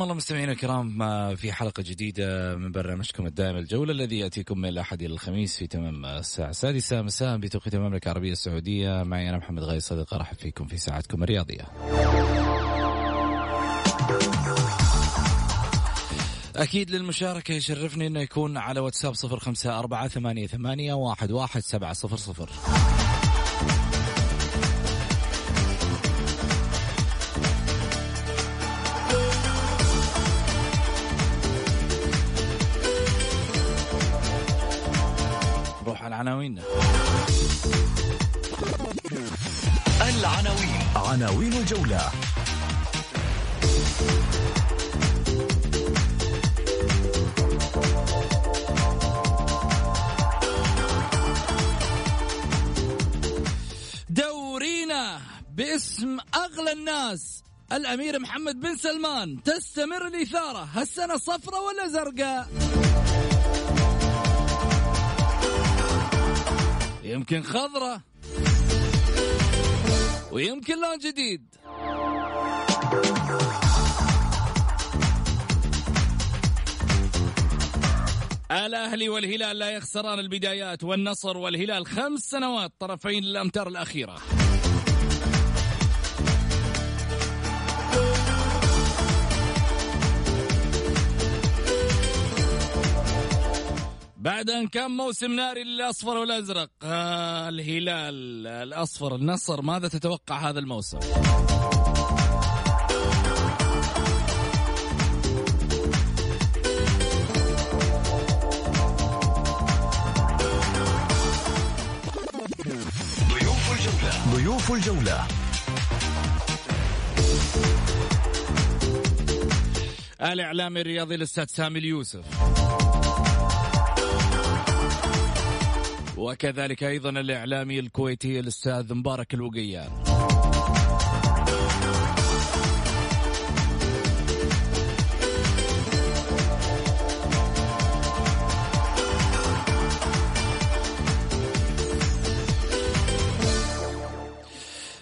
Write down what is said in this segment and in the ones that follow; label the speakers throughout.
Speaker 1: حياكم الله مستمعينا الكرام في حلقة جديدة من برنامجكم الدائم الجولة الذي يأتيكم من الأحد إلى الخميس في تمام الساعة السادسة. مساء بتوقيت المملكة العربية السعودية. معي أنا محمد غاي صديق أرحب فيكم في ساعتكم الرياضية. أكيد للمشاركة يشرفني أنه يكون على واتساب صفر خمسة أربعة ثمانية, ثمانية واحد, واحد سبعة صفر صفر. عناويننا
Speaker 2: العناوين. عناوين الجولة.
Speaker 1: دورينا باسم أغلى الناس. الأمير محمد بن سلمان تستمر الإثارة. هالسنة صفراء ولا زرقاء؟ يمكن خضراء ويمكن لون جديد. الأهلي والهلال لا يخسران البدايات والنصر والهلال خمس سنوات طرفين الامتار الأخيرة. بعد أن كان موسم ناري للأصفر والأزرق آه الهلال الأصفر النصر ماذا تتوقع هذا الموسم؟
Speaker 2: ضيوف الجولة. ضيوف الجولة.
Speaker 1: الإعلامي الرياضي الأستاذ سامي اليوسف. وكذلك أيضا الإعلامي الكويتي الأستاذ مبارك الوقيان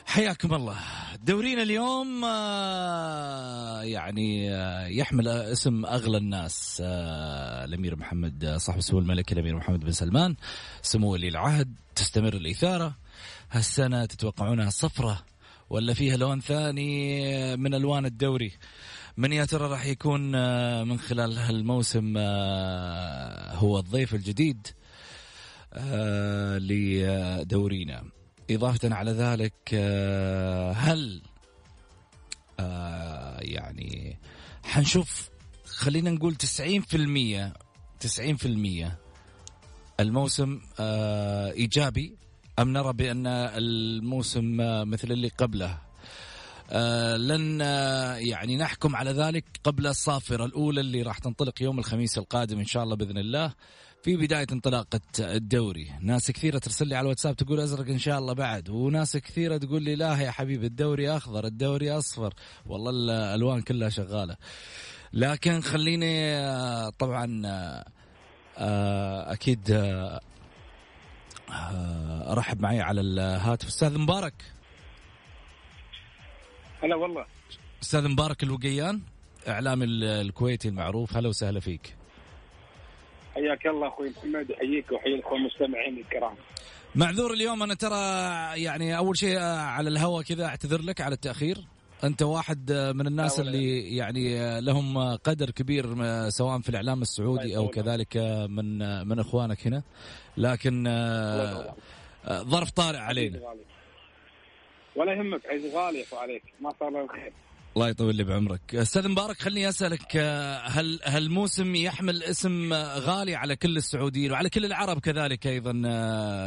Speaker 1: حياكم الله. دورينا اليوم آه، يعني آه، يحمل اسم أغلى الناس آه، الأمير محمد صاحب السمو الملكي الأمير محمد بن سلمان سمو ولي العهد تستمر الإثارة. هالسنة تتوقعونها صفرة ولا فيها لون ثاني من ألوان الدوري؟ من يا ترى راح يكون من خلال هالموسم هو الضيف الجديد لدورينا؟ إضافة على ذلك آه، هل آه، يعني حنشوف خلينا نقول 90% 90% الموسم آه، إيجابي أم نرى بأن الموسم مثل اللي قبله؟ لن يعني نحكم على ذلك قبل الصافرة الأولى اللي راح تنطلق يوم الخميس القادم إن شاء الله بإذن الله. في بداية انطلاقة الدوري. ناس كثيرة ترسل لي على الواتساب تقول أزرق إن شاء الله بعد. وناس كثيرة تقول لي لا يا حبيبي الدوري أخضر الدوري أصفر. والله الألوان كلها شغالة. لكن خليني آه، طبعا آه، آه، أكيد أرحب معي على الهاتف. أستاذ مبارك.
Speaker 3: هلا والله.
Speaker 1: أستاذ مبارك الوقيان إعلامي الكويتي المعروف. هلا وسهلا فيك.
Speaker 3: حياك الله أخوي محمد أحييك وأحيي الأخوة المستمعين الكرام.
Speaker 1: معذور اليوم أنا ترى يعني أول شيء على الهواء كذا أعتذر لك على التأخير. أنت واحد من الناس اللي يعني لهم قدر كبير سواء في الإعلام السعودي أو كذلك من من إخوانك هنا. لكن ظرف طارئ علينا.
Speaker 3: ولا يهمك عز غالي عليك. ما صار له الخير.
Speaker 1: الله يطول لي بعمرك. أستاذ مبارك خليني أسألك هل هل الموسم يحمل اسم غالي على كل السعوديين وعلى كل العرب كذلك أيضا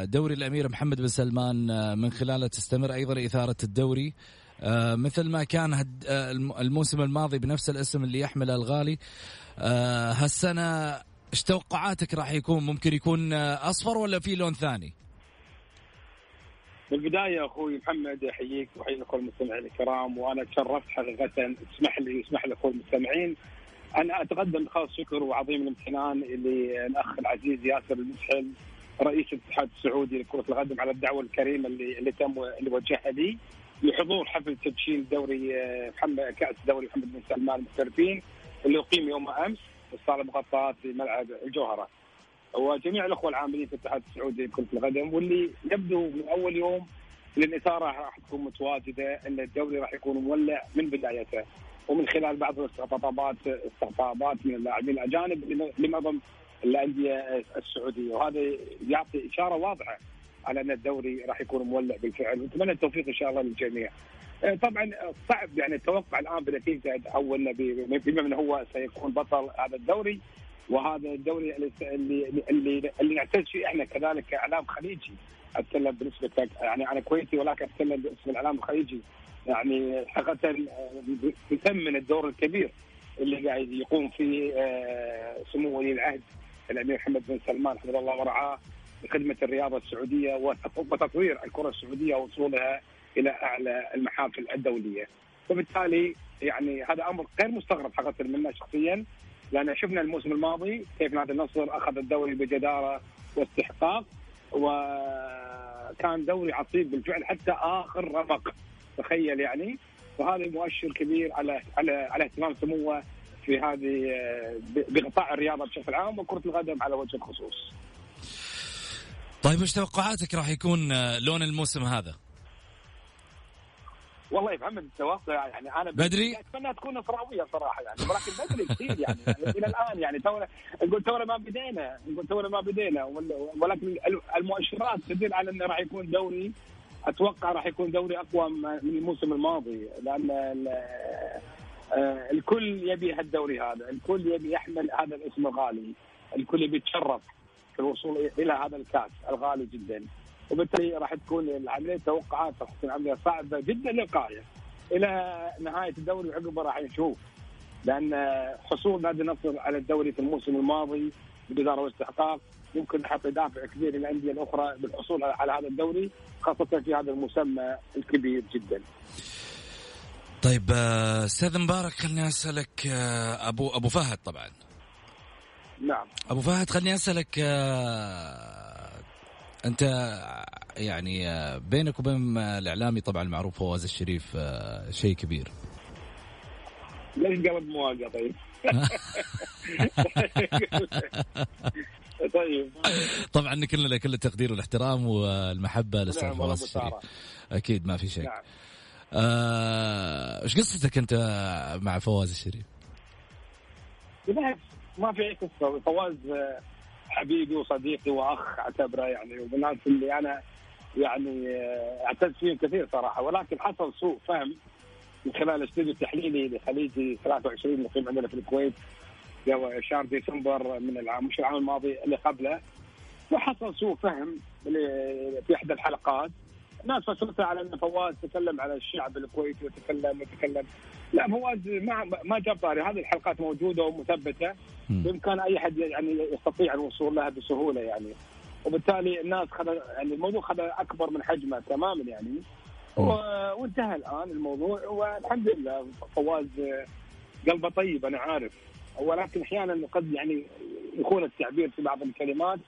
Speaker 1: دوري الأمير محمد بن سلمان من خلاله تستمر أيضا إثارة الدوري. مثل ما كان الموسم الماضي بنفس الاسم اللي يحمله الغالي. هالسنة إيش توقعاتك راح يكون؟ ممكن يكون أصفر ولا في لون ثاني؟
Speaker 3: بالبدايه أخوي محمد أحييك واحيي كل المستمعين الكرام وأنا تشرفت حقيقة اسمح لي يسمح لي أخوي المستمعين أنا أتقدم بخاص شكر وعظيم الامتنان للأخ العزيز ياسر المسحل رئيس الاتحاد السعودي لكرة القدم على الدعوة الكريمة اللي اللي تم اللي وجهها لي لحضور حفل تدشين دوري محمد كأس دوري محمد بن سلمان المحترفين اللي أقيم يوم أمس في الصاله المغطاه في ملعب الجوهرة. وجميع الأخوة العاملين في الاتحاد السعودي لكره القدم واللي يبدو من أول يوم الاثاره راح تكون متواجدة إن الدوري راح يكون مولع من بدايته. ومن خلال بعض الاستقطابات استقطابات من اللاعبين الأجانب لمعظم الأندية السعودية. وهذا يعطي إشارة واضحة على أن الدوري راح يكون مولع بالفعل. ونتمنى التوفيق إن شاء الله للجميع. طبعا صعب يعني التوقع الآن بنتيجة أو بما إنه هو سيكون بطل هذا الدوري. وهذا الدوري اللي اللي اللي, نعتز فيه إحنا كذلك كإعلام خليجي. أتكلم بنسبه يعني أنا كويتي ولكن أتكلم باسم الإعلام الخليجي. يعني حقيقة يثمن الدور الكبير اللي قاعد يقوم فيه سمو ولي العهد الأمير محمد بن سلمان حفظه الله ورعاه لخدمه الرياضة السعودية وتطوير الكرة السعودية ووصولها إلى أعلى المحافل الدولية. وبالتالي يعني هذا أمر غير مستغرب حقيقة منا شخصيا. لأن شفنا الموسم الماضي كيف نادي النصر أخذ الدوري بجدارة واستحقاق وكان دوري عصيب بالفعل حتى آخر رمق تخيل يعني وهذا مؤشر كبير على على على اهتمام سموه في هذه بقطاع الرياضة بشكل عام وكرة القدم على وجه الخصوص.
Speaker 1: طيب إيش توقعاتك راح يكون لون الموسم هذا؟
Speaker 3: والله يا محمد التوقع يعني أنا
Speaker 1: بدري؟
Speaker 3: أتمنى تكون نصراويه صراحة يعني ولكن بدري كثير يعني إلى الآن يعني تونا نقول تونا ما بدينا نقول تونا ما بدينا ولكن المؤشرات تدل على انه راح يكون دوري أتوقع راح يكون دوري أقوى من الموسم الماضي لأن الكل يبي هالدوري هذا الكل يبي يحمل هذا الاسم الغالي الكل يبي يتشرف في الوصول إلى هذا الكأس الغالي جدا. وبالتالي راح تكون العملية توقعات راح تكون عملية صعبة جدا للغايه إلى نهاية الدوري وعقبه راح نشوف لأن حصول نادي النصر على الدوري في الموسم الماضي بجدارة واستحقاق يمكن يعطي دافع كبير للأندية الأخرى بالحصول على هذا الدوري خاصة في هذا المسمى الكبير جدا.
Speaker 1: طيب أستاذ مبارك خليني أسألك أبو أبو فهد طبعا.
Speaker 3: نعم.
Speaker 1: أبو فهد خليني أسألك أنت يعني بينك وبين الإعلامي طبعا المعروف فواز الشريف شيء كبير.
Speaker 3: ليش قلب مواقع طيب. طيب.
Speaker 1: طبعا كلنا كل التقدير والاحترام والمحبة للاستاذ
Speaker 3: نعم
Speaker 1: فواز الشريف. أكيد ما في شك.
Speaker 3: نعم.
Speaker 1: إيش قصتك أنت مع فواز الشريف؟
Speaker 3: بالعكس ما في أي قصة. فواز حبيبي وصديقي وأخ أعتبره يعني ومن الناس اللي أنا يعني اعتز فيهم كثير صراحة. ولكن حصل سوء فهم من خلال الاستوديو التحليلي لخليجي 23 مقيم عندنا في الكويت شهر ديسمبر من العام مش العام الماضي اللي قبله. وحصل سوء فهم في إحدى الحلقات. الناس فسرتها على إن فواز تكلم على الشعب الكويتي وتكلم وتكلم. لا فواز ما ما جاب طاري هذه الحلقات موجودة ومثبتة. بامكان أي أحد يعني يستطيع الوصول لها بسهولة يعني. وبالتالي الناس خذ يعني الموضوع خذ أكبر من حجمه تماما يعني. وانتهى الآن الموضوع والحمد لله فواز قلبه طيب أنا عارف. ولكن أحيانا قد يعني يكون التعبير في بعض الكلمات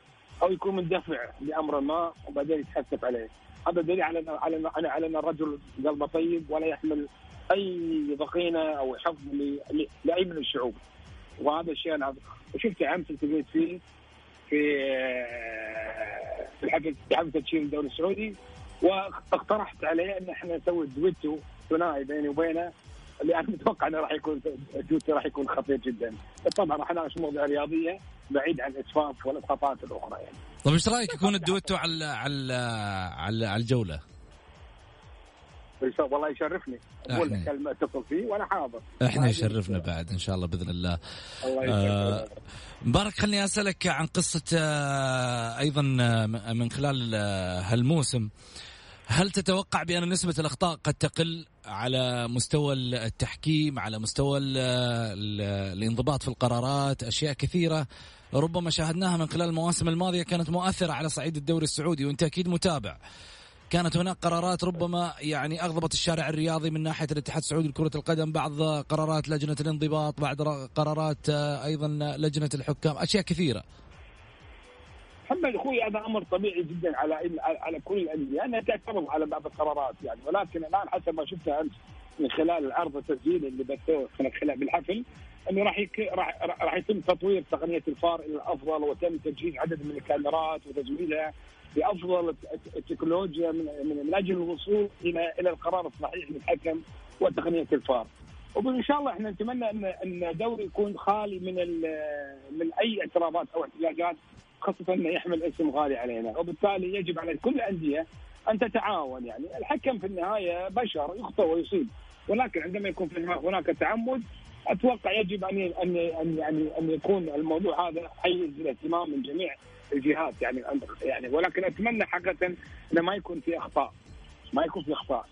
Speaker 3: أو يكون مندفع لامر ما وبعدين يتحسف عليه. هذا دليل على على على, على إن الرجل قلبه طيب ولا يحمل أي ضغينه أو حفظ لأي من الشعوب. وهذا الشيء أنا وشفت أمس التقيت فيه في في الحفل في حفل تدشين الدوري السعودي واقترحت عليه إن إحنا نسوي دويتو ثنائي بيني وبينه اللي أنا متوقع إنه راح يكون دويتو راح يكون خطير جدا طبعا راح نناقش مواضيع رياضيه بعيد عن الإسفاف والإسقاطات الأخرى يعني
Speaker 1: طيب إيش رأيك يكون الدويتو على على, على الجولة؟
Speaker 3: والله يشرفني. أقول لك كلمة اتصل فيه وأنا حاضر.
Speaker 1: إحنا يشرفنا بعد إن شاء الله بإذن الله. الله آه مبارك خليني أسألك عن قصة آه أيضا آه، من خلال آه هالموسم. هل تتوقع بأن نسبة الأخطاء قد تقل على مستوى التحكيم على مستوى الانضباط في القرارات أشياء كثيرة؟ ربما شاهدناها من خلال المواسم الماضية كانت مؤثرة على صعيد الدوري السعودي وأنت أكيد متابع. كانت هناك قرارات ربما يعني أغضبت الشارع الرياضي من ناحية الاتحاد السعودي لكرة القدم بعض قرارات لجنة الانضباط بعض قرارات آه، أيضا لجنة الحكام أشياء كثيرة
Speaker 3: محمد أخوي هذا أمر طبيعي جدا على على كل الأندية لانها تعترض على بعض القرارات يعني ولكن الآن حسب ما شفته أمس من خلال العرض التسجيلي اللي بثوه خلال بالحفل أنه راح. راح راح يتم تطوير تقنية الفار إلى الأفضل وتم تجهيز عدد من الكاميرات وتزويدها بأفضل التكنولوجيا من, من أجل الوصول إلى إلى القرار الصحيح للحكم وتقنية الفار. وإن شاء الله إحنا نتمنى ان إن الدوري يكون خالي من من أي اعتراضات أو احتجاجات خاصة إنه يحمل اسم غالي علينا. وبالتالي يجب على كل الأندية أن تتعاون يعني. الحكم في النهاية بشر يخطئ ويصيب. ولكن عندما يكون هناك تعمد أتوقع يجب أن أن أن أن يكون الموضوع هذا حيز الاهتمام من جميع الجهات يعني يعني ولكن أتمنى حقيقه إنه ما يكون في أخطاء. ما يكون في أخطاء.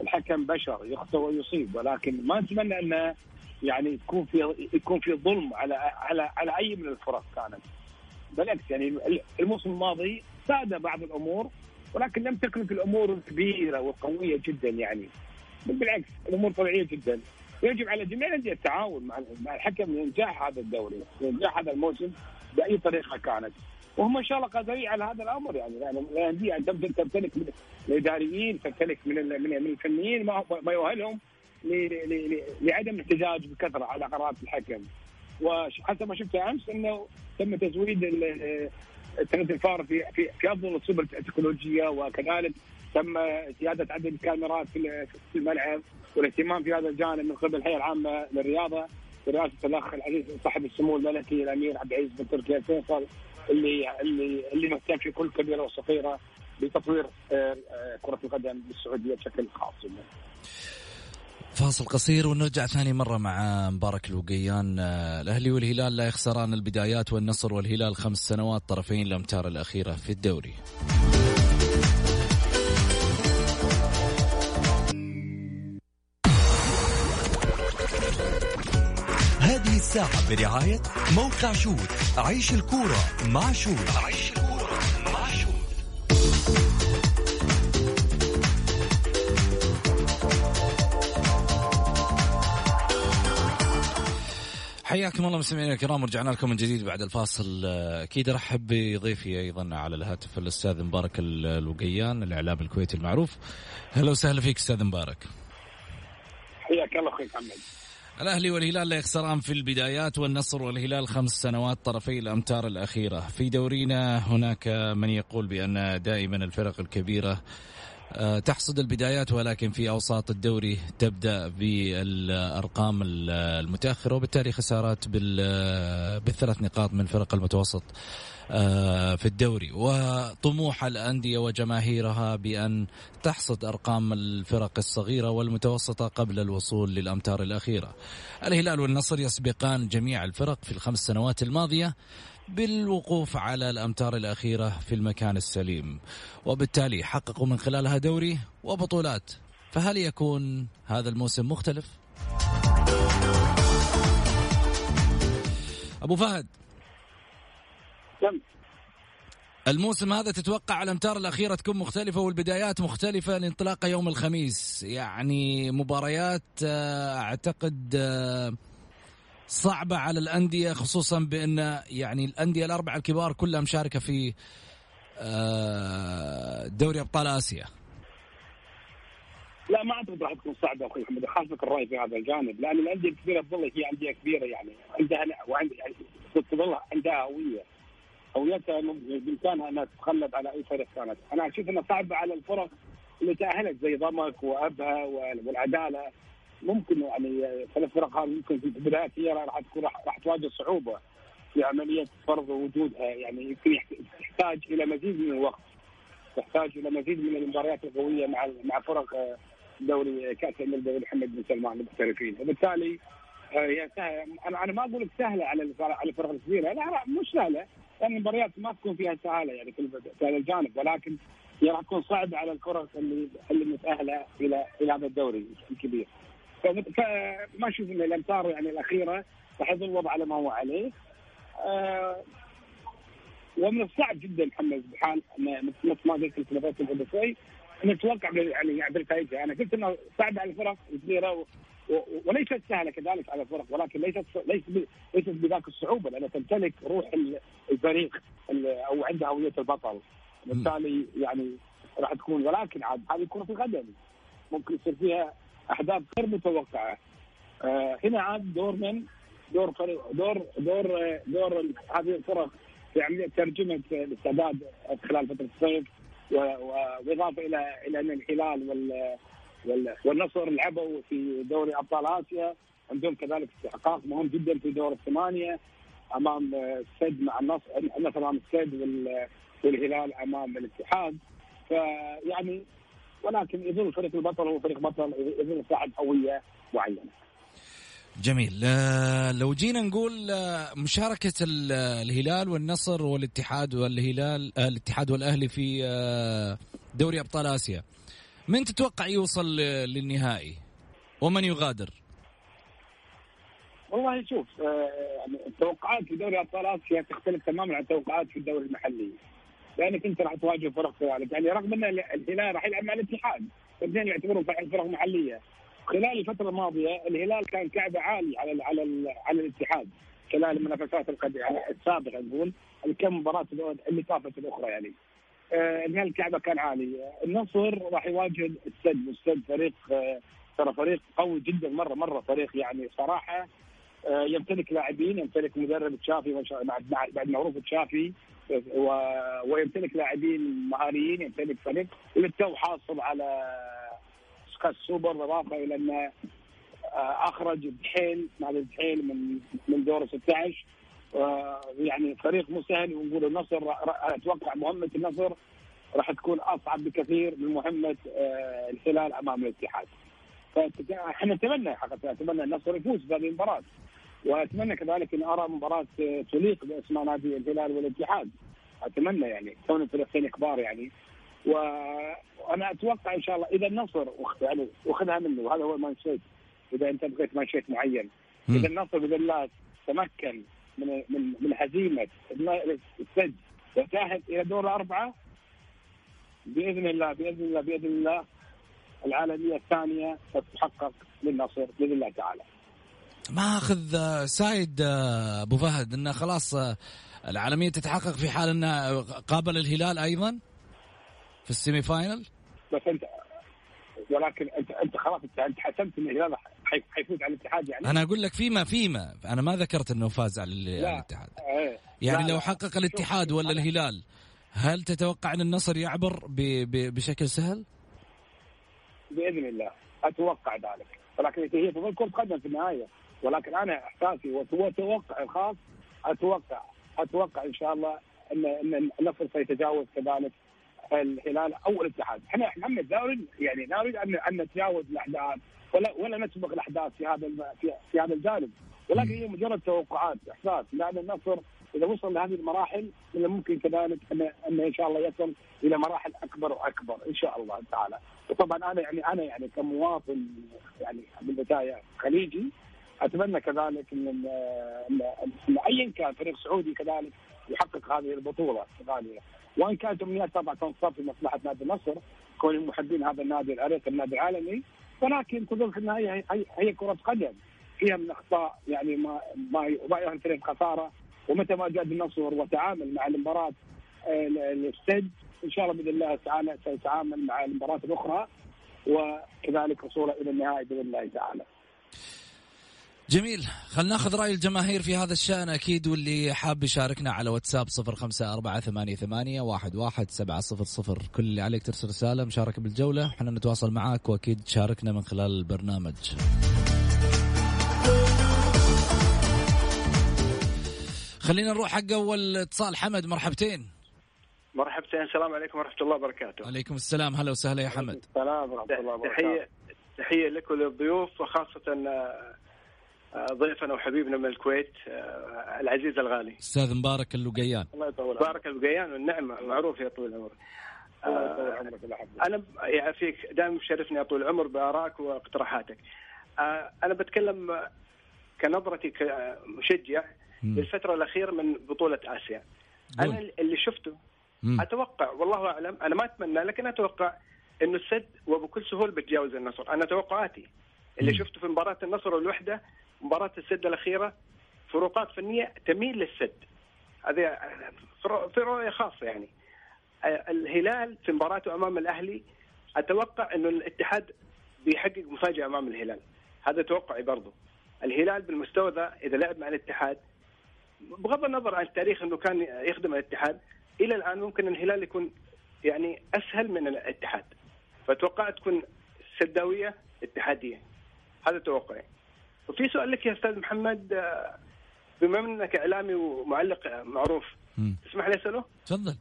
Speaker 3: الحكم بشر يخطئ ويصيب. ولكن ما أتمنى إنه يعني تكون في يكون في ظلم على على على أي من الفرق كانت. بالعكس يعني الموسم الماضي ساد بعض الأمور ولكن لم تكن في الأمور الكبيره والقويه جدا يعني. بالعكس الأمور طبيعية جدا. يجب على جميع الأندية التعاون مع الحكم لانجاح هذا الدوري لانجاح هذا الموسم بأي طريقة كانت. وهم إن شاء الله قادرين على هذا الأمر يعني. يعني الانديه تمتلك من الإداريين تمتلك من من الفنيين ما ما يؤهلهم لعدم الاحتجاج بكثرة على قرارات الحكم. وحسب ما شفت أمس إنه تم تزويد تقنيه الفار في في في أفضل الصور التكنولوجية وكذلك تم زيادة عدد الكاميرات في الملعب والاهتمام في هذا الجانب من قبل الهيئة العامة للرياضة برئاسة الأخ العزيز صاحب السمو الملكي الأمير عبد العزيز بن تركي الفيصل اللي اللي اللي مهتم في كل كبيرة وصغيرة بتطوير آه، آه، كرة القدم بالسعودية بشكل خاص.
Speaker 1: فاصل قصير ونرجع ثاني مرة مع مبارك الوقيان. آه، الأهلي والهلال لا يخسران البدايات والنصر والهلال خمس سنوات طرفين الأمتار الأخيرة في الدوري.
Speaker 2: الساعة برعاية موقع شوت عيش الكورة مع شوت عيش الكورة مع شوت
Speaker 1: حياكم الله مستمعينا الكرام ورجعنا لكم من جديد بعد الفاصل. أكيد أرحب بضيفي أيضا على الهاتف الأستاذ مبارك الوقيان الإعلام الكويتي المعروف. أهلا وسهلا فيك أستاذ مبارك.
Speaker 3: حياك الله أخوي محمد.
Speaker 1: الأهلي والهلال لا يخسران في البدايات والنصر والهلال خمس سنوات طرفي الأمتار الأخيرة. في دورينا هناك من يقول بأن دائما الفرق الكبيرة آه، تحصد البدايات ولكن في أوساط الدوري تبدأ بالأرقام المتأخرة وبالتالي خسارات بالثلاث نقاط من فرق المتوسط. آه، في الدوري. وطموح الأندية وجماهيرها بأن تحصد أرقام الفرق الصغيرة والمتوسطة قبل الوصول للأمتار الأخيرة. الهلال والنصر يسبقان جميع الفرق في الخمس سنوات الماضية بالوقوف على الأمتار الأخيرة في المكان السليم. وبالتالي حققوا من خلالها دوري وبطولات. فهل يكون هذا الموسم مختلف؟ أبو فهد. الموسم هذا تتوقع الامتار الاخيره تكون مختلفة والبدايات مختلفة لانطلاق يوم الخميس. يعني مباريات آه، أعتقد آه، صعبة على الأندية خصوصا بأن يعني الأندية الأربعة الكبار كلها مشاركه في آه، دوري أبطال آسيا.
Speaker 3: لا ما أعتقد راح تكون صعبة أخوي محمد اخالفك الرأي في هذا الجانب لأن الأندية الكبيره تظل هي أندية كبيرة يعني عندها وعند يعني تظل عندها هوية. هويتها بامكانها أنها تتغلب على أي فريق كانت، أنا أشوف انها صعبه على الفرق اللي تأهلت زي ضمك وأبها والعدالة. ممكن يعني ثلاث فرق هذه ممكن في البدايات هي راح تكون راح تواجه صعوبة في عملية فرض وجودها. يعني يمكن تحتاج إلى مزيد من الوقت. تحتاج إلى مزيد من المباريات القوية مع مع فرق دوري كأس الامير دوري محمد بن سلمان للمحترفين وبالتالي آه، هي سهلة. أنا ما أقول لك سهلة على على الفرق الكبيرة. لا مش سهلة. لأن المباريات ما تكون فيها سهاله يعني في هذا الجانب ولكن راح تكون صعبه على الكرة اللي اللي متأهلة إلى إلى هذا الدوري الكبير. فما أشوف إن الأمتار يعني الأخيرة راح يظل الوضع على ما هو عليه. آه ومن الصعب جدا محمد بحال مثل ما قلت قبل شوي نتوقع يعني بنتائجها أنا قلت إنه صعب على الفرق الكبيره وليست سهلة كذلك على الفرق ولكن ليست ليست ليست بذاك الصعوبة لأنها تمتلك روح الفريق أو عندها هوية البطل. بالتالي يعني راح تكون ولكن عاد هذه كره القدم ممكن يصير فيها أحداث غير متوقعة. آه هنا عاد دور من؟ دور فريق دور دور دور هذه الفرق في عمليه ترجمة الاستعداد خلال فترة الصيف وإضافة إلى إلى أن الهلال وال والنصر لعبوا في دوري أبطال آسيا. عندهم كذلك استحقاق مهم جدا في دور الثمانية. أمام السد مع النصر النصر أمام السد والهلال أمام الاتحاد. فيعني ولكن يظل فريق البطل هو فريق بطل يظل صاحب هويه معينة.
Speaker 1: جميل. آه، لو جينا نقول آه، مشاركة الهلال والنصر والاتحاد والهلال آه، الاتحاد والأهلي في دوري أبطال آسيا من تتوقع يوصل للنهائي؟ ومن يغادر؟
Speaker 3: والله شوف يعني التوقعات في دوري ابطال آسيا تختلف تماما عن التوقعات في الدوري المحلي. لأنك أنت راح تواجه فرق كذلك يعني رغم أن الهلال راح يلعب مع الاتحاد الاثنين يعتبرون فرق محلية. خلال الفترة الماضية الهلال كان كعبة عالي على ال على ال على الاتحاد خلال المنافسات السابقة نقول الكم مباراة اللي طافت الأخرى يعني. آه الهلال الكعبه كان عالي. النصر راح يواجه السد والسد فريق آه ترى فريق قوي جدا مره مرة فريق يعني صراحة آه يمتلك لاعبين يمتلك مدرب تشافي بعد معروف تشافي ويمتلك لاعبين مهاريين يمتلك فريق للتو حاصل على كاس سوبر بالاضافه إلى انه آه، أخرج دحيل نادي دحيل من من دور 16 آه، يعني فريق مو سهل ونقول النصر أتوقع مهمة النصر راح تكون أصعب بكثير من مهمة آه، الهلال أمام الاتحاد. فاحنا نتمنى حقيقه أتمنى النصر يفوز بهذه المباراة. وأتمنى كذلك إن أرى مباراة تليق بأسماء نادي الهلال والاتحاد. أتمنى يعني كون الفريقين كبار يعني. وأنا أتوقع إن شاء الله إذا النصر يعني واخذها منه وهذا هو المانشيت إذا أنت بغيت مانشيت معين. إذا النصر باذن الله تمكن من من من هزيمة السد وتأهل إلى دور الأربعة بإذن الله بإذن الله بإذن الله العالمية الثانية ستتحقق للنصر باذن الله تعالى.
Speaker 1: ما أخذ آه، سايد آه، أبو فهد انه خلاص آه، العالمية تتحقق في حال انه قابل الهلال أيضا في semi final؟
Speaker 3: بس أنت ولكن أنت أنت خلاص أنت حسمت إن الهلال حيفوز على الاتحاد يعني
Speaker 1: أنا أقول لك فيما فيما أنا ما ذكرت إنه فاز على الاتحاد إيه يعني لا لو حقق الاتحاد ولا الهلال هل تتوقع إن النصر يعبر بشكل سهل؟
Speaker 3: بإذن الله. أتوقع ذلك. ولكن هي تظل كرة قدم في النهاية ولكن أنا إحساسي وتوقع الخاص أتوقع أتوقع إن شاء الله إن إن النصر سيتجاوز كذلك الهلال أو الاتحاد، إحنا لا نريد يعني لا نريد أن أن نتجاوز الأحداث ولا ولا نسبق الأحداث في هذا في, في هذا الجانب، ولكن هي مجرد توقعات إحساس. لأن النصر إذا وصل لهذه المراحل من الممكن كذلك ان أن شاء الله يصل إلى مراحل أكبر وأكبر إن شاء الله تعالى. وطبعا أنا يعني أنا يعني كمواطن يعني بالبداية خليجي أتمنى كذلك ان ان, ايا كان فريق سعودي كذلك يحقق هذه البطولة الغاليه وإن كانت امنيات طبعا تنصب في مصلحة نادي النصر كون محبين هذا النادي العريق النادي العالمي. ولكن تظل في النهايه هي, كرة قدم فيها من أخطاء يعني ما ما ما الفريق خسارة. ومتى ما جاء النصر وتعامل مع المباراة السد إن شاء الله بإذن الله تعالى سيتعامل مع المباراة الأخرى وكذلك وصوله إلى النهائي بإذن الله تعالى.
Speaker 1: جميل. خلنا ناخذ رأي الجماهير في هذا الشأن أكيد واللي حاب يشاركنا على واتساب صفر خمسة أربعة ثمانية, ثمانية واحد, واحد سبعة صفر صفر. كل اللي عليك ترسل رسالة مشاركة بالجولة إحنا نتواصل معاك وأكيد تشاركنا من خلال البرنامج. خلينا نروح حق أول اتصال. حمد مرحبتين.
Speaker 4: مرحبتين السلام عليكم ورحمة الله وبركاته.
Speaker 1: عليكم السلام. هلا وسهلا يا حمد.
Speaker 3: السلام ورحمة الله وبركاته.
Speaker 4: تحية لك وللضيوف وخاصة آه، آه، ضيفنا وحبيبنا من الكويت آه، العزيز الغالي.
Speaker 1: أستاذ مبارك اللقيان.
Speaker 4: الله يطول بارك البقيان والنعمة معروف يا طويل العمر. أنا يعافيك دائما مشرفني يا طول العمر بارائك واقتراحاتك. أنا بتكلم كنظرتي كمشجع للفتره الأخيرة من بطولة آسيا. أنا اللي شفته أتوقع والله أعلم أنا ما أتمنى لكن أتوقع إنه السد وبكل سهولة بتجاوز النصر. أنا توقعاتي اللي مم. شفته في مباراة النصر والوحده مباراة السد الأخيرة فروقات فنية تميل للسد. هذه في رؤيه خاصة يعني. الهلال في مباراته أمام الأهلي أتوقع إنه الاتحاد بيحقق مفاجأة أمام الهلال. هذا توقعي برضه الهلال بالمستوى ذا إذا لعب مع الاتحاد بغض النظر عن التاريخ إنه كان يخدم الاتحاد إلى الآن ممكن الهلال يكون يعني أسهل من الاتحاد. فأتوقع تكون سداوية اتحادية. هذا توقعي. وفي سؤال لك يا أستاذ محمد آه، بما إنك إعلامي ومعلق معروف تسمح لي أسأله؟
Speaker 1: تفضل.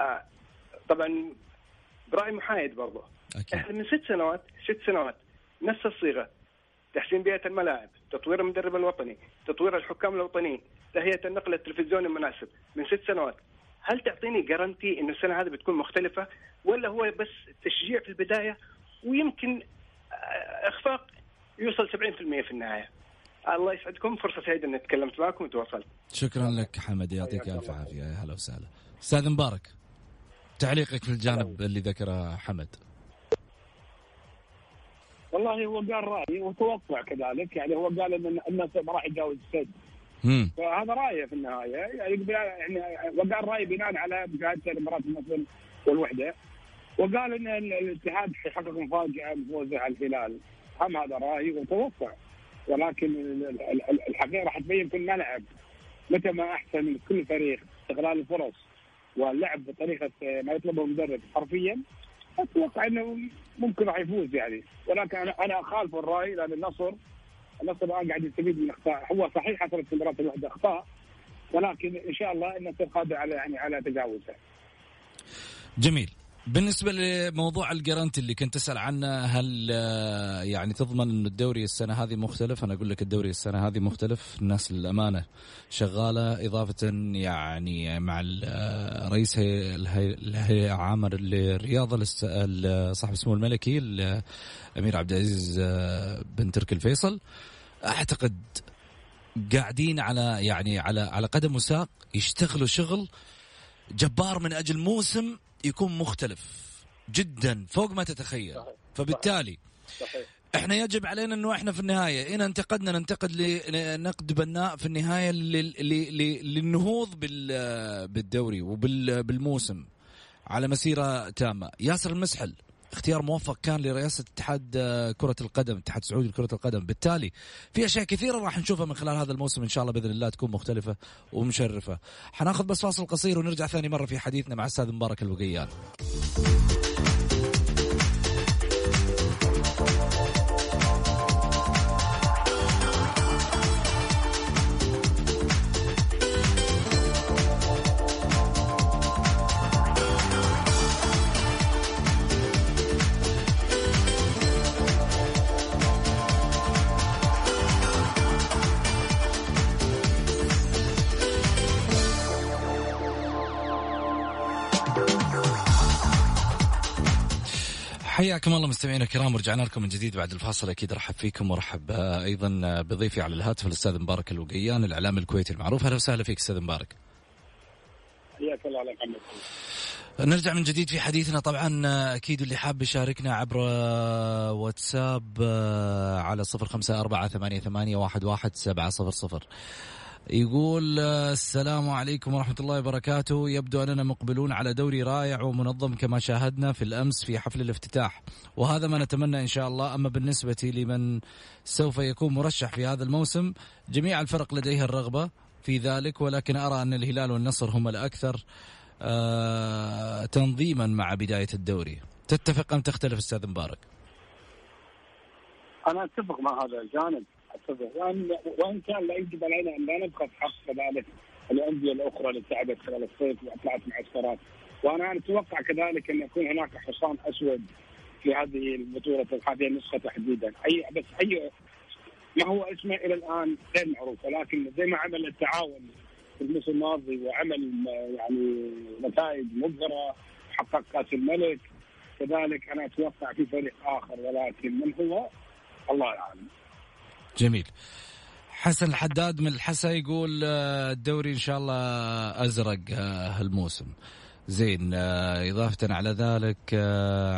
Speaker 4: آه طبعا برأي محايد برضه أكيد. إحنا من ست سنوات ست سنوات نفس الصيغة. تحسين بيئة الملاعب، تطوير المدرب الوطني، تطوير الحكام الوطنيين، تهيئة النقل التلفزيوني المناسب من ست سنوات. هل تعطيني جارنتي انه السنة هذه بتكون مختلفة ولا هو بس تشجيع في البداية ويمكن آه، إخفاق يوصل 70% في النهاية. الله يسعدكم فرصة سعيدة إني تكلمت معكم وتواصلت.
Speaker 1: شكرا لك حمد يعطيك ألف عافية يا هلا وسهلا. أستاذ مبارك تعليقك في الجانب اللي ذكره حمد.
Speaker 3: والله هو قال راي وتوقع كذلك يعني هو قال ان الناس ما راح يتجاوز السد فهذا رايه في النهاية. يعني يعني وقال راي بناء على مشاهدته لمباراه النصر والوحدة. وقال إن الاتحاد حقق مفاجأة بفوزه على الهلال. هم هذا راي وتوقع. ولكن الحقيقة راح تبين كل ملعب متى ما أحسن كل فريق استغلال الفرص واللعب بطريقة ما يطلبه المدرب حرفيا أتوقع إنه ممكن راح يفوز يعني ولكن أنا أنا أخالف الرأي لأن النصر النصر الآن قاعد يستفيد من أخطاء هو صحيح حصلت في المباراة الواحدة أخطاء ولكن إن شاء الله النصر قادر على يعني على تجاوزها.
Speaker 1: جميل. بالنسبة لموضوع الجرانت اللي كنت تسأل عنه هل آه، يعني تضمن أن الدوري السنة هذه مختلف؟ أنا أقول لك الدوري السنة هذه مختلف الناس للأمانة شغالة إضافة يعني مع آه، رئيس الهيئة العامة للرياضة صاحب السمو الملكي الأمير عبد العزيز آه، بن تركي الفيصل. أعتقد قاعدين على يعني على على قدم وساق يشتغلوا شغل جبار من أجل موسم يكون مختلف جدا فوق ما تتخيل صحيح. فبالتالي صحيح. إحنا يجب علينا إنه إحنا في النهاية ان انتقدنا ننتقد لنقد بناء في النهاية للنهوض بالدوري وبالموسم على مسيرة تامة ياسر المسحل اختيار موفق كان لرئاسة اتحاد كرة القدم الاتحاد السعودي لكرة القدم. بالتالي في أشياء كثيرة راح نشوفها من خلال هذا الموسم إن شاء الله بإذن الله تكون مختلفة ومشرفة. حناخذ بس فاصل قصير ونرجع ثاني مرة في حديثنا مع أستاذ مبارك الوقيان. حياكم الله مستمعينا الكرام ورجعنا لكم من جديد بعد الفاصل. أكيد رحب فيكم ورحب أيضا بضيفي على الهاتف الأستاذ مبارك الوقيان الإعلام الكويتي المعروف. أهلا وسهلا فيك أستاذ مبارك.
Speaker 3: حياك الله على
Speaker 1: نرجع من جديد في حديثنا. طبعا أكيد اللي حاب يشاركنا عبر واتساب على صفر خمسة أربعة ثمانية, ثمانية واحد, واحد سبعة صفر صفر. يقول السلام عليكم ورحمة الله وبركاته. يبدو أننا مقبلون على دوري رائع ومنظم كما شاهدنا في الأمس في حفل الافتتاح. وهذا ما نتمنى إن شاء الله. أما بالنسبة لمن سوف يكون مرشح في هذا الموسم جميع الفرق لديها الرغبة في ذلك ولكن أرى أن الهلال والنصر هم الأكثر آه تنظيما مع بداية الدوري. تتفق أم تختلف أستاذ مبارك؟
Speaker 3: أنا أتفق مع هذا الجانب. وان وإن كان لا يجب علينا أن لا نبخس حق كذلك الأندية الأخرى اللي تعبت خلال الصيف وأطلعت معسكرات وأنا أتوقع كذلك أن يكون هناك حصان أسود في هذه البطولة هذه النسخه تحديدا. اي بس اي ما هو اسمه إلى الآن غير معروف. ولكن زي ما عمل التعاون في الموسم الماضي وعمل يعني نتائج مبهرة حقق كأس الملك كذلك أنا أتوقع في فريق آخر. ولكن من هو؟ الله أعلم.
Speaker 1: جميل. حسن الحداد من الحسا يقول آه، الدوري إن شاء الله أزرق آه، هالموسم. زين آه، إضافة على ذلك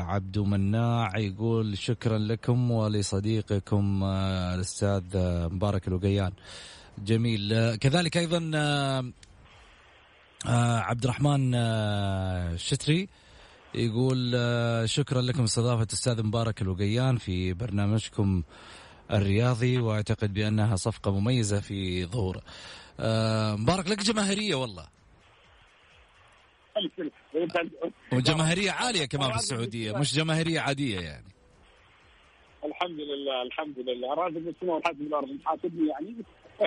Speaker 1: عبدو مناع يقول شكرا لكم ولصديقكم الأستاذ مبارك الوقيان جميل كذلك أيضا عبد الرحمن الشتري يقول شكرا لكم استضافة الأستاذ مبارك الوقيان في برنامجكم الرياضي وأعتقد بأنها صفقة مميزة في ظهوره. آه مبارك لك جماهيرية والله. وجماهيرية عالية كمان في السعودية مش جماهيرية عادية يعني.
Speaker 3: الحمد لله الحمد لله راتب السماء والحاسب الأرض حاسبني يعني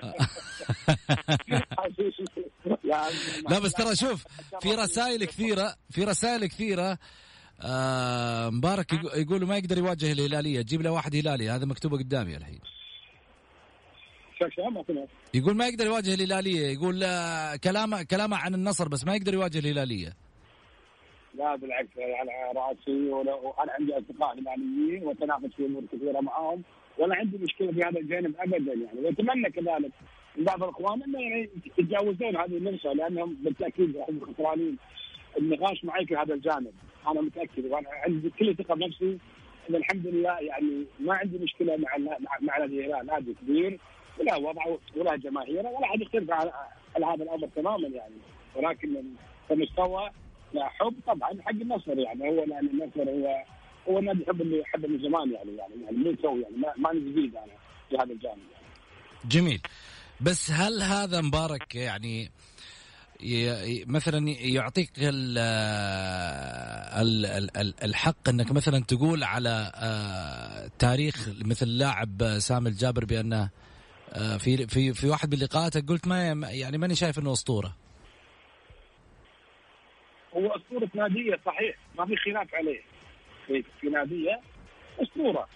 Speaker 1: لا بس ترى شوف في رسائل كثيرة في رسائل كثيرة آه مبارك يقول ما يقدر يواجه الهلالية. جيب له واحد هلالي هذا مكتوبه قدامي الحين. يقول ما يقدر يواجه الهلالية. يقول آه كلامه كلامه عن النصر بس ما يقدر يواجه الهلالية.
Speaker 3: لا بالعكس على رأسي وأنا عندي أصدقاء هلاليين وتناقش في أمور كثيرة معاهم. ولا عندي مشكلة في هذا الجانب ابدا يعني. وأتمنى كذلك من بعض الأخوان إنه يعني يتجاوزون هذه النقطة لأنهم بالتأكيد هم خسرانين النقاش معي في هذا الجانب. أنا متأكد وأنا عندي كل ثقه بنفسي إن الحمد لله يعني ما عندي مشكلة مع مع نادي الهلال نادي كبير ولا وضعه ولا جماهيره ولا حد يختلف على, هذا الأمر تماما يعني. ولكن كمستوى لا حب طبعا حق النصر يعني. هو لأن النصر هو هو النادي يحب اللي يحب من زمان يعني يعني يعني مو سوي يعني. ما, ما جديد أنا في هذا الجانب يعني.
Speaker 1: جميل. بس هل هذا مبارك يعني مثلا يعطيك الحق إنك مثلا تقول على آه، تاريخ مثل لاعب سامي الجابر بانه آه، في في في واحد من لقاءاتك قلت ما يعني ماني شايف إنه أسطورة.
Speaker 3: هو أسطورة نادية صحيح. ما في خلاف عليه. في, في نادية أسطورة.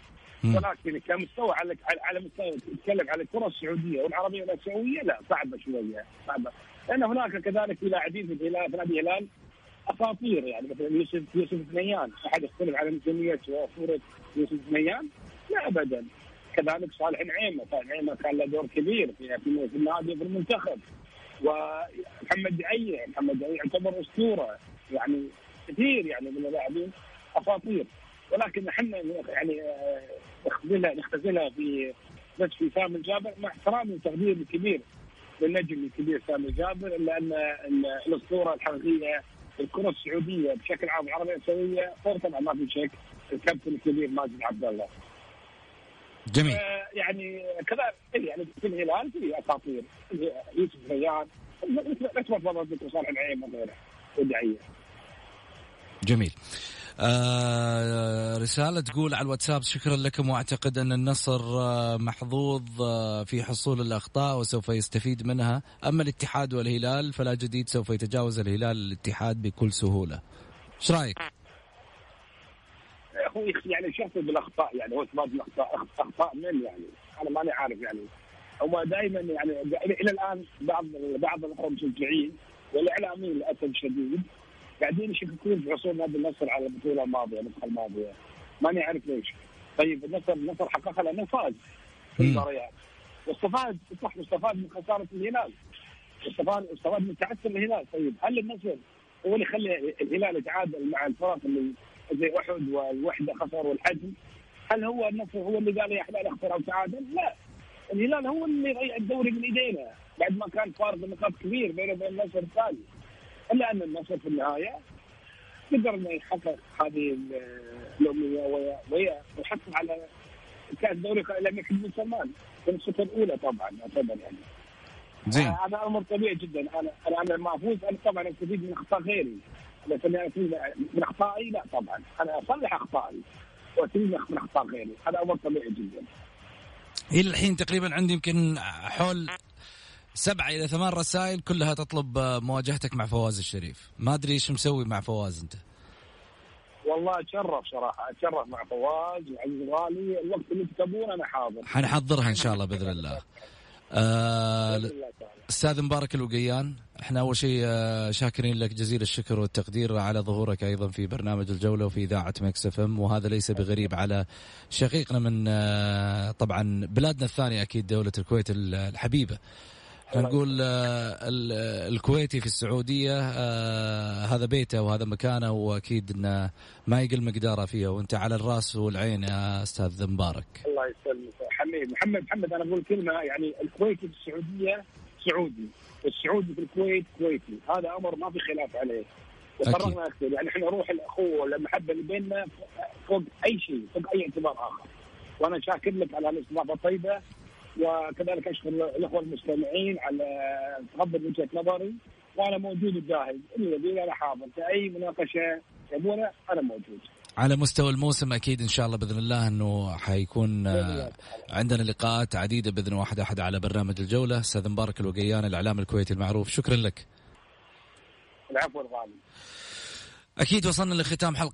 Speaker 3: ولكن كمستوى على على مستوى تتكلم على الكرة السعودية والعربية والاسيويه لا صعبة شوية صعبة. لأن هناك كذلك في لاعبين في الهلال نادي الهلال أساطير يعني مثلا يوسف يوسف ثنيان احد يختلف على نجوميه واسطوره يوسف ثنيان لا ابدا. كذلك صالح نعيمة. صالح نعيمة كان له دور كبير في في النادي في المنتخب. ومحمد دعية محمد دعية يعتبر أسطورة. يعني كثير يعني من اللاعبين أساطير. ولكن إحنا يعني نختزلها نختزلها في بس في سامي الجابر مع احترامي وتقديري الكبير. للنجم الكبير سامي الجابر الا ان الأسطورة الحقيقية الكرة السعودية بشكل عام العربية السعودية فوق طبعا ما في شك الكابتن الكبير ماجد عبد الله.
Speaker 1: جميل.
Speaker 3: آه يعني كذا يعني في الهلال في أساطير يوسف ريان ما تفضل صالح العين وغيره ودعيه.
Speaker 1: جميل. آه رسالة تقول على الواتساب شكرا لكم وأعتقد أن النصر آه محظوظ آه في حصول الأخطاء وسوف يستفيد منها، أما الاتحاد والهلال فلا جديد سوف يتجاوز الهلال الاتحاد بكل سهولة. إيش رأيك؟
Speaker 3: هو يعني شخص بالأخطاء يعني هو اثبات الاخطاء أخطاء من يعني أنا ماني عارف يعني هم دائما يعني إلى الآن بعض بعض المشجعين والإعلاميين للأسف الشديد قاعدين يشككون في حصول نادي النصر على البطولة الماضية النسخه الماضية. ماني عارف ليش. طيب النصر النصر حققها لأنه فاز في المباريات. واستفاد صح واستفاد من خسارة الهلال. واستفاد واستفاد من تعثر الهلال. طيب هل النصر هو اللي يخلي الهلال يتعادل مع الفرق اللي زي أحد والوحدة خسر والحجم هل هو النصر هو اللي قال يا إحنا نخسر أو تعادل؟ لا. الهلال هو اللي ضيع الدوري من إيدينا بعد ما كان فارق النقاط كبير بينه وبين النصر الثاني. إلا أن النصر في النهاية قدر إنه يحقق هذه الأمنية ويحصل على كأس دوري لم يكن بن سلمان في النسخه الأولى طبعا يعتبر يعني.
Speaker 1: زين.
Speaker 3: هذا أمر طبيعي جدا. أنا أنا أنا لما أفوز. أنا طبعا استفيد من أخطاء غيري. لكن افوز من أخطائي لا طبعا. أنا أصلح أخطائي. واستفيد من أخطاء غيري. هذا أمر طبيعي جدا.
Speaker 1: إلى الحين تقريبا عندي يمكن حول سبعة إلى ثمان رسائل كلها تطلب مواجهتك مع فواز الشريف. ما أدري إيش مسوي مع فواز أنت.
Speaker 3: والله أتشرف صراحة أتشرف مع فواز وعزيز غالي الوقت اللي تكتبون أنا حاضر.
Speaker 1: حنحضرها إن شاء الله بإذن الله. آه، أستاذ مبارك الوقيان إحنا أول شيء آه، شاكرين لك جزيل الشكر والتقدير على ظهورك أيضا في برنامج الجولة وفي إذاعة Mix FM. وهذا ليس بغريب على شقيقنا من آه، طبعا بلادنا الثانية أكيد دولة الكويت الحبيبة. نقول الكويتي في السعودية هذا بيته وهذا مكانه وأكيد إنه ما يقل مقداره فيها وأنت على الرأس والعين يا أستاذ مبارك.
Speaker 3: الله يسلمك. حميد محمد محمد أنا أقول كلمة يعني الكويتي في السعودية سعودي والسعودي في الكويت كويتي. هذا أمر ما في خلاف عليه. وقررنا أكثر يعني إحنا روح الأخوة والمحبه اللي بيننا فوق أي شيء فوق أي اعتبار آخر. وأنا شاكر لك على الاستضافه الطيبة. وكذلك أشكر الأخوة المستمعين على تقبل وجهة نظري وأنا موجود وجاهز اللي أنا حاضر. في اي مناقشة يبونه أنا موجود.
Speaker 1: على مستوى الموسم أكيد إن شاء الله بإذن الله إنه حيكون آه، عندنا لقاءات عديدة بإذن واحد أحد على برنامج الجولة. أستاذ مبارك الوقيان الإعلام الكويتي المعروف. شكرا لك.
Speaker 3: العفو الغالي.
Speaker 1: أكيد وصلنا لختام حلقة.